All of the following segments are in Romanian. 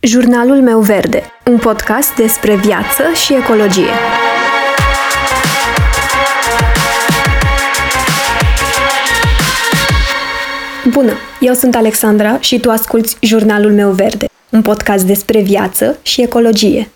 Jurnalul meu verde, un podcast despre viață și ecologie. Bună, eu sunt Alexandra și tu asculți Jurnalul meu verde, un podcast despre viață și ecologie.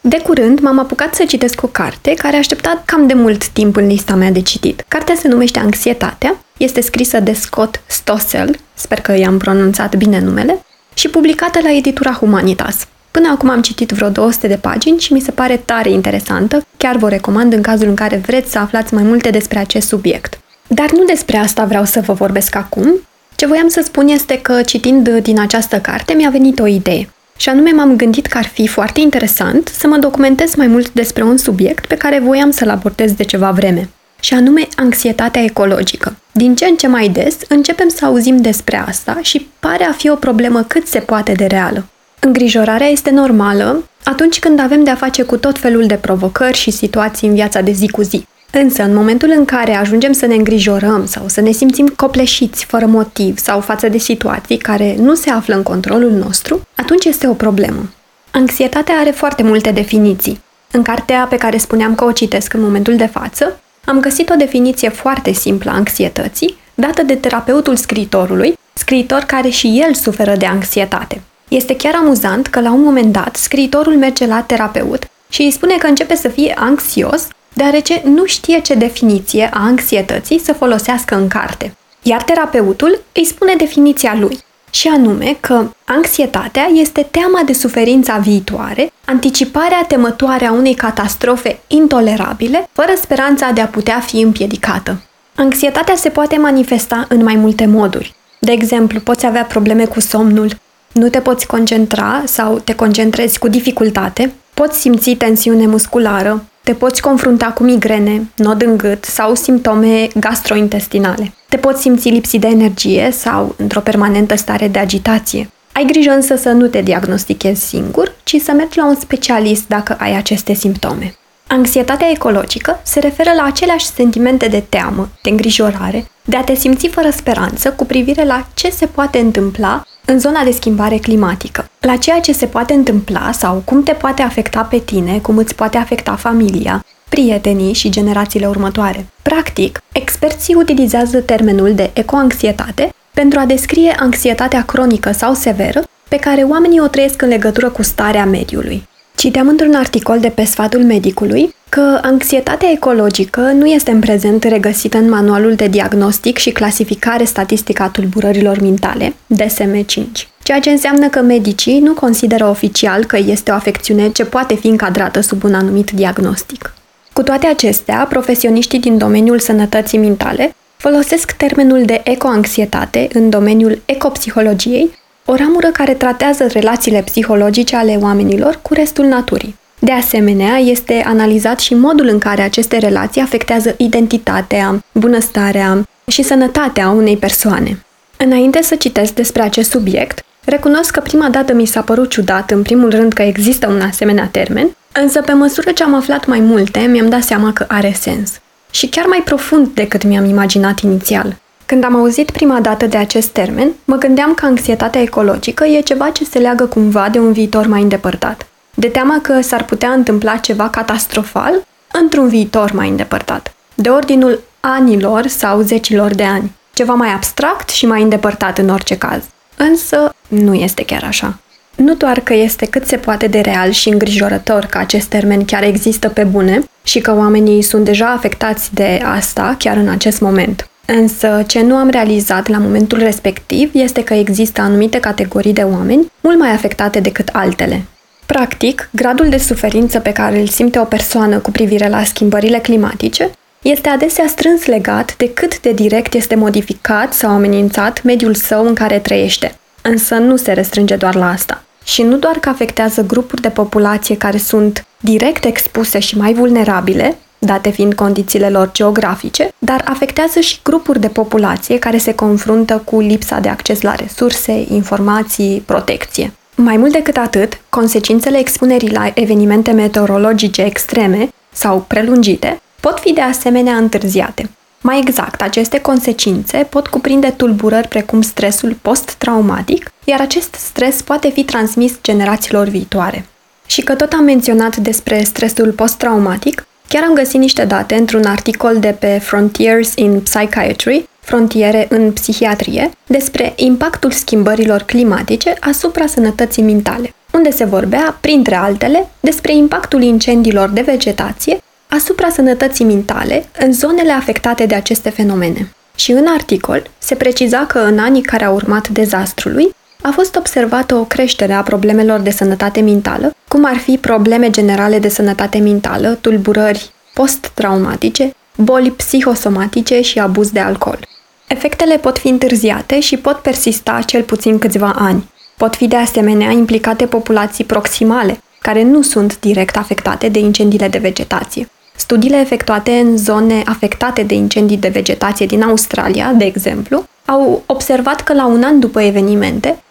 De curând m-am apucat să citesc o carte care a așteptat cam de mult timp în lista mea de citit. Cartea se numește Anxietatea, este scrisă de Scott Stossel, sper că i-am pronunțat bine numele, și publicată la editura Humanitas. Până acum am citit vreo 200 de pagini și mi se pare tare interesantă, chiar vă recomand în cazul în care vreți să aflați mai multe despre acest subiect. Dar nu despre asta vreau să vă vorbesc acum. Ce voiam să spun este că citind din această carte mi-a venit o idee. Și anume m-am gândit că ar fi foarte interesant să mă documentez mai mult despre un subiect pe care voiam să-l abordez de ceva vreme și anume anxietatea ecologică. Din ce în ce mai des începem să auzim despre asta și pare a fi o problemă cât se poate de reală. Îngrijorarea este normală atunci când avem de-a face cu tot felul de provocări și situații în viața de zi cu zi. Însă, în momentul în care ajungem să ne îngrijorăm sau să ne simțim copleșiți fără motiv sau față de situații care nu se află în controlul nostru, atunci este o problemă. Anxietatea are foarte multe definiții. În cartea pe care spuneam că o citesc în momentul de față, am găsit o definiție foarte simplă a anxietății, dată de terapeutul scriitorului, scriitor care și el suferă de anxietate. Este chiar amuzant că la un moment dat scriitorul merge la terapeut și îi spune că începe să fie anxios, deoarece nu știe ce definiție a anxietății să folosească în carte. Iar terapeutul îi spune definiția lui și anume că anxietatea este teama de suferința viitoare, anticiparea temătoare a unei catastrofe intolerabile, fără speranța de a putea fi împiedicată. Anxietatea se poate manifesta în mai multe moduri. De exemplu, poți avea probleme cu somnul, nu te poți concentra sau te concentrezi cu dificultate, poți simți tensiune musculară, te poți confrunta cu migrene, nod în gât sau simptome gastrointestinale. Te poți simți lipsit de energie sau într-o permanentă stare de agitație. Ai grijă însă să nu te diagnostichezi singur, ci să mergi la un specialist dacă ai aceste simptome. Anxietatea ecologică se referă la aceleași sentimente de teamă, de îngrijorare, de a te simți fără speranță cu privire la ce se poate întâmpla în zona de schimbare climatică, la ceea ce se poate întâmpla sau cum te poate afecta pe tine, cum îți poate afecta familia, prietenii și generațiile următoare. Practic, experții utilizează termenul de ecoanxietate pentru a descrie anxietatea cronică sau severă pe care oamenii o trăiesc în legătură cu starea mediului. Citeam într-un articol de pe sfatul medicului că anxietatea ecologică nu este în prezent regăsită în manualul de diagnostic și clasificare statistică a tulburărilor mentale, DSM-5, ceea ce înseamnă că medicii nu consideră oficial că este o afecțiune ce poate fi încadrată sub un anumit diagnostic. Cu toate acestea, profesioniștii din domeniul sănătății mentale folosesc termenul de ecoanxietate în domeniul ecopsihologiei o ramură care tratează relațiile psihologice ale oamenilor cu restul naturii. De asemenea, este analizat și modul în care aceste relații afectează identitatea, bunăstarea și sănătatea unei persoane. Înainte să citesc despre acest subiect, recunosc că prima dată mi s-a părut ciudat, în primul rând, că există un asemenea termen, însă pe măsură ce am aflat mai multe, mi-am dat seama că are sens. Și chiar mai profund decât mi-am imaginat inițial. Când am auzit prima dată de acest termen, mă gândeam că anxietatea ecologică e ceva ce se leagă cumva de un viitor mai îndepărtat. De teama că s-ar putea întâmpla ceva catastrofal într-un viitor mai îndepărtat. De ordinul anilor sau zecilor de ani. Ceva mai abstract și mai îndepărtat în orice caz. Însă, nu este chiar așa. Nu doar că este cât se poate de real și îngrijorător că acest termen chiar există pe bune și că oamenii sunt deja afectați de asta chiar în acest moment. Însă, ce nu am realizat la momentul respectiv este că există anumite categorii de oameni mult mai afectate decât altele. Practic, gradul de suferință pe care îl simte o persoană cu privire la schimbările climatice este adesea strâns legat de cât de direct este modificat sau amenințat mediul său în care trăiește. Însă nu se restrânge doar la asta. Și nu doar că afectează grupuri de populație care sunt direct expuse și mai vulnerabile, date fiind condițiile lor geografice, dar afectează și grupuri de populație care se confruntă cu lipsa de acces la resurse, informații, protecție. Mai mult decât atât, consecințele expunerii la evenimente meteorologice extreme sau prelungite pot fi de asemenea întârziate. Mai exact, aceste consecințe pot cuprinde tulburări precum stresul post-traumatic, iar acest stres poate fi transmis generațiilor viitoare. Și că tot am menționat despre stresul post-traumatic, chiar am găsit niște date într-un articol de pe Frontiers in Psychiatry, Frontiere în psihiatrie, despre impactul schimbărilor climatice asupra sănătății mentale, unde se vorbea, printre altele, despre impactul incendiilor de vegetație asupra sănătății mentale în zonele afectate de aceste fenomene. Și în articol se preciza că în anii care au urmat dezastrului a fost observată o creștere a problemelor de sănătate mentală, cum ar fi probleme generale de sănătate mentală, tulburări post-traumatice, boli psihosomatice și abuz de alcool. Efectele pot fi întârziate și pot persista cel puțin câțiva ani. Pot fi de asemenea implicate populații proximale, care nu sunt direct afectate de incendiile de vegetație. Studiile efectuate în zone afectate de incendii de vegetație din Australia, de exemplu, au observat că la un an după evenimente,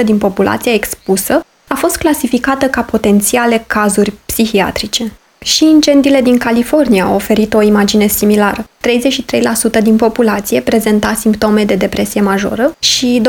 42% din populația expusă a fost clasificată ca potențiale cazuri psihiatrice. Și incendiile din California au oferit o imagine similară. 33% din populație prezenta simptome de depresie majoră și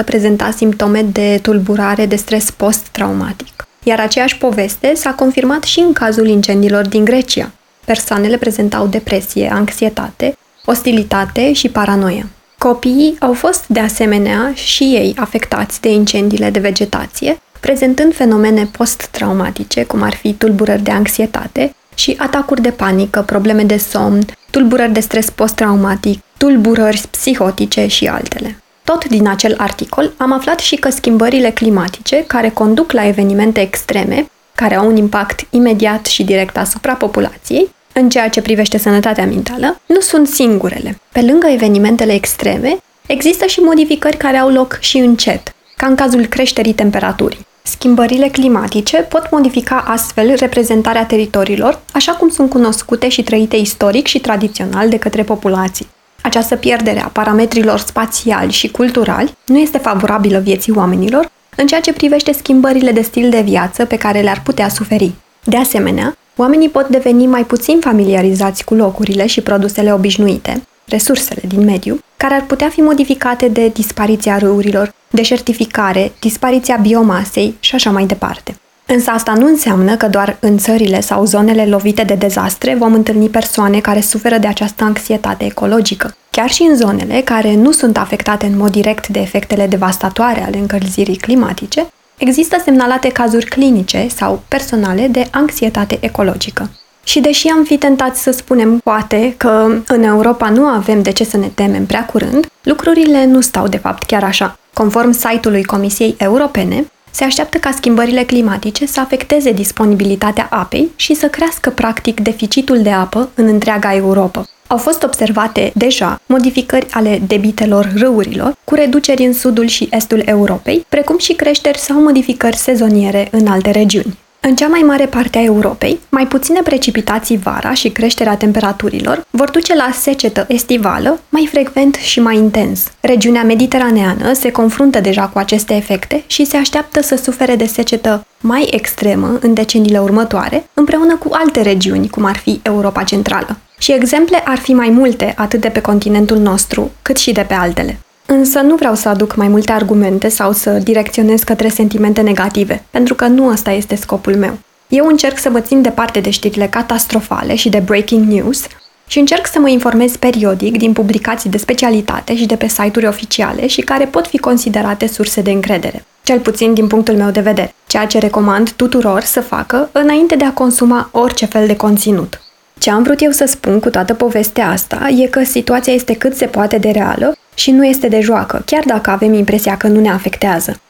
24% prezenta simptome de tulburare de stres post-traumatic. Iar aceeași poveste s-a confirmat și în cazul incendiilor din Grecia. Persoanele prezentau depresie, anxietate, ostilitate și paranoia. Copiii au fost de asemenea și ei afectați de incendiile de vegetație, prezentând fenomene post-traumatice, cum ar fi tulburări de anxietate și atacuri de panică, probleme de somn, tulburări de stres post-traumatic, tulburări psihotice și altele. Tot din acel articol am aflat și că schimbările climatice, care conduc la evenimente extreme, care au un impact imediat și direct asupra populației, în ceea ce privește sănătatea mentală, nu sunt singurele. Pe lângă evenimentele extreme, există și modificări care au loc și încet, ca în cazul creșterii temperaturii. Schimbările climatice pot modifica astfel reprezentarea teritoriilor, așa cum sunt cunoscute și trăite istoric și tradițional de către populații. Această pierdere a parametrilor spațiali și culturali nu este favorabilă vieții oamenilor în ceea ce privește schimbările de stil de viață pe care le-ar putea suferi. De asemenea, oamenii pot deveni mai puțin familiarizați cu locurile și produsele obișnuite, resursele din mediu, care ar putea fi modificate de dispariția râurilor, deșertificare, dispariția biomasei și așa mai departe. Însă asta nu înseamnă că doar în țările sau zonele lovite de dezastre vom întâlni persoane care suferă de această anxietate ecologică. Chiar și în zonele care nu sunt afectate în mod direct de efectele devastatoare ale încălzirii climatice, există semnalate cazuri clinice sau personale de anxietate ecologică. Și deși am fi tentat să spunem poate că în Europa nu avem de ce să ne temem prea curând, lucrurile nu stau de fapt chiar așa. Conform site-ului Comisiei Europene, se așteaptă ca schimbările climatice să afecteze disponibilitatea apei și să crească practic deficitul de apă în întreaga Europa. Au fost observate deja modificări ale debitelor râurilor, cu reduceri în sudul și estul Europei, precum și creșteri sau modificări sezoniere în alte regiuni. În cea mai mare parte a Europei, mai puține precipitații vara și creșterea temperaturilor vor duce la secetă estivală mai frecvent și mai intens. Regiunea mediteraneană se confruntă deja cu aceste efecte și se așteaptă să sufere de secetă mai extremă în deceniile următoare, împreună cu alte regiuni, cum ar fi Europa Centrală. Și exemple ar fi mai multe, atât de pe continentul nostru, cât și de pe altele. Însă nu vreau să aduc mai multe argumente sau să direcționez către sentimente negative, pentru că nu ăsta este scopul meu. Eu încerc să vă țin departe de știrile catastrofale și de breaking news și încerc să mă informez periodic din publicații de specialitate și de pe site-uri oficiale și care pot fi considerate surse de încredere, cel puțin din punctul meu de vedere, ceea ce recomand tuturor să facă înainte de a consuma orice fel de conținut. Ce am vrut eu să spun cu toată povestea asta e că situația este cât se poate de reală și nu este de joacă, chiar dacă avem impresia că nu ne afectează.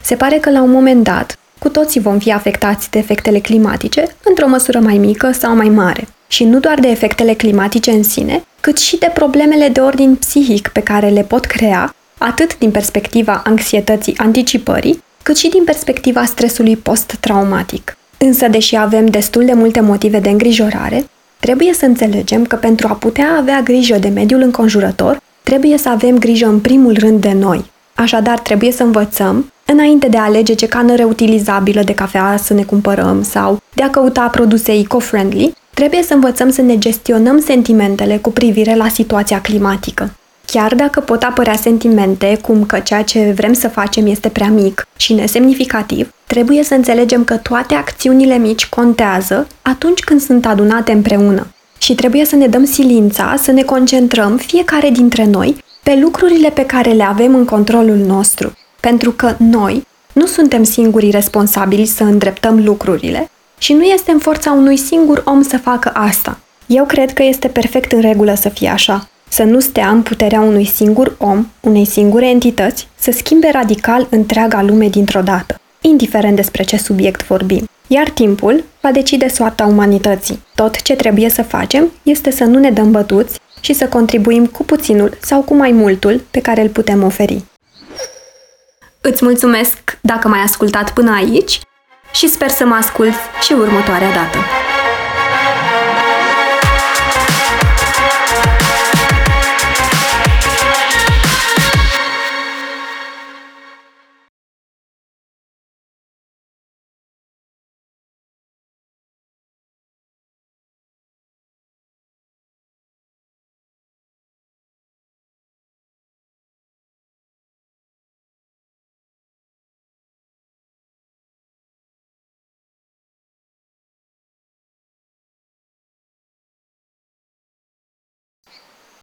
Se pare că la un moment dat, cu toții vom fi afectați de efectele climatice, într-o măsură mai mică sau mai mare. Și nu doar de efectele climatice în sine, cât și de problemele de ordin psihic pe care le pot crea, atât din perspectiva anxietății anticipării, cât și din perspectiva stresului post-traumatic. Însă, deși avem destul de multe motive de îngrijorare, trebuie să înțelegem că pentru a putea avea grijă de mediul înconjurător, trebuie să avem grijă în primul rând de noi. Așadar, trebuie să învățăm, înainte de a alege ce cană reutilizabilă de cafea să ne cumpărăm sau de a căuta produse eco-friendly, Trebuie să învățăm să ne gestionăm sentimentele cu privire la situația climatică. Chiar dacă pot apărea sentimente cum că ceea ce vrem să facem este prea mic și nesemnificativ, trebuie să înțelegem că toate acțiunile mici contează atunci când sunt adunate împreună. Și trebuie să ne dăm silința, să ne concentrăm fiecare dintre noi pe lucrurile pe care le avem în controlul nostru. Pentru că noi nu suntem singurii responsabili să îndreptăm lucrurile și nu este în forța unui singur om să facă asta. Eu cred că este perfect în regulă să fie așa. Să nu stea în puterea unui singur om, unei singure entități, să schimbe radical întreaga lume dintr-o dată, indiferent despre ce subiect vorbim. Iar timpul va decide soarta umanității. Tot ce trebuie să facem este să nu ne dăm bătuți și să contribuim cu puținul sau cu mai multul pe care îl putem oferi. Îți mulțumesc dacă m-ai ascultat până aici și sper să mă asculți și următoarea dată.